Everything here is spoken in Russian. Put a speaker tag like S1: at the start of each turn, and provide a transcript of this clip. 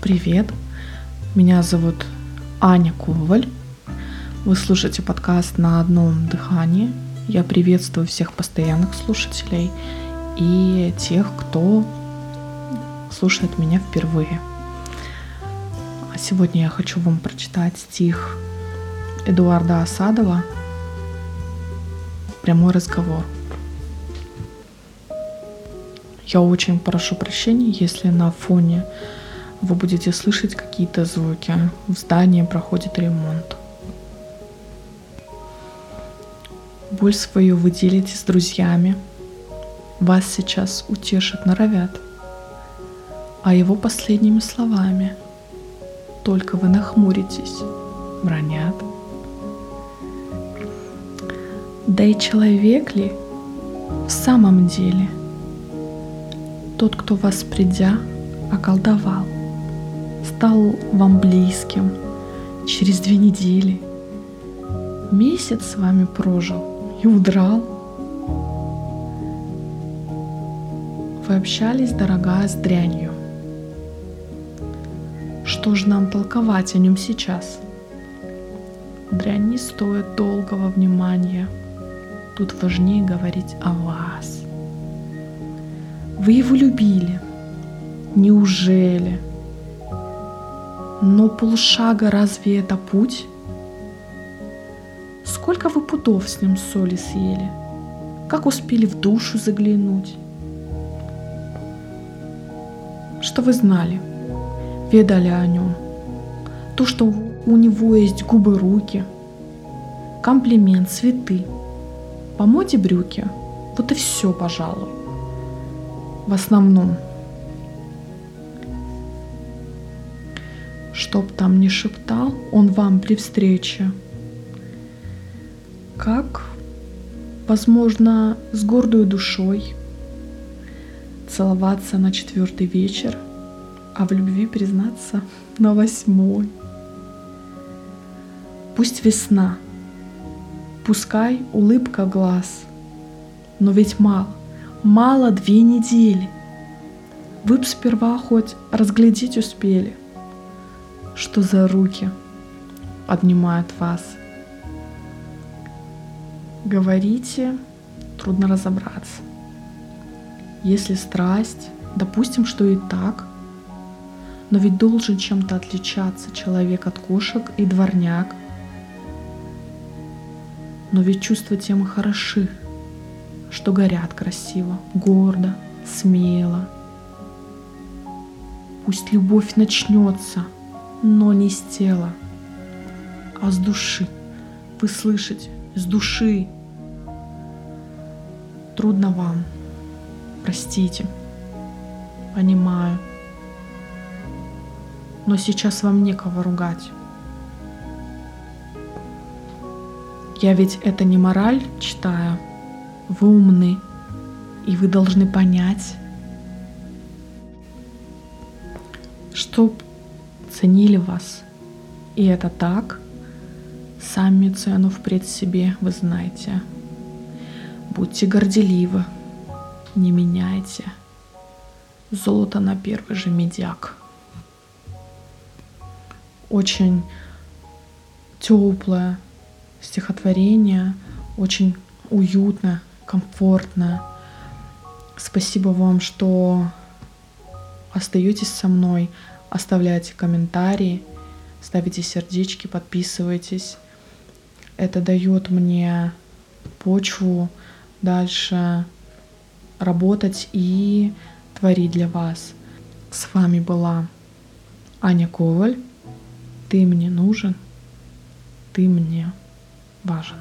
S1: Привет, меня зовут Аня Коваль. Вы слушаете подкаст на одном дыхании. Я приветствую всех постоянных слушателей и тех, кто слушает меня впервые. А сегодня я хочу вам прочитать стих Эдуарда Осадова «Прямой разговор». Я очень прошу прощения, если на фоне вы будете слышать какие-то звуки. В здании проходит ремонт. Боль свою вы делите с друзьями. Вас сейчас утешат, норовят. А его последними словами только вы нахмуритесь, бронят. Да и человек ли в самом деле – тот, кто вас придя, околдовал, стал вам близким через две недели, месяц с вами прожил и удрал. Вы общались, дорогая, с дрянью. Что же нам толковать о нем сейчас? Дрянь не стоит долгого внимания. Тут важнее говорить о вас. Вы его любили. Неужели? Но полшага разве это путь? Сколько вы путов с ним соли съели? Как успели в душу заглянуть? Что вы знали? Ведали о нем? То, что у него есть губы, руки, комплимент, цветы, по моде брюки. Вот и все, пожалуй в основном. Чтоб там не шептал он вам при встрече. Как, возможно, с гордой душой целоваться на четвертый вечер, а в любви признаться на восьмой. Пусть весна, пускай улыбка глаз, но ведь мало мало две недели. Вы б сперва хоть разглядеть успели, что за руки поднимают вас. Говорите, трудно разобраться. Если страсть, допустим, что и так, но ведь должен чем-то отличаться человек от кошек и дворняк. Но ведь чувства темы хороши, что горят красиво, гордо, смело. Пусть любовь начнется, но не с тела, а с души. Вы слышите, с души. Трудно вам, простите, понимаю. Но сейчас вам некого ругать. Я ведь это не мораль читаю, вы умны, и вы должны понять, чтоб ценили вас. И это так, сами цену впредь себе вы знаете. Будьте горделивы, не меняйте золото на первый же медяк. Очень теплое стихотворение, очень уютное, комфортно. Спасибо вам, что остаетесь со мной, оставляйте комментарии, ставите сердечки, подписывайтесь. Это дает мне почву дальше работать и творить для вас. С вами была Аня Коваль. Ты мне нужен, ты мне важен.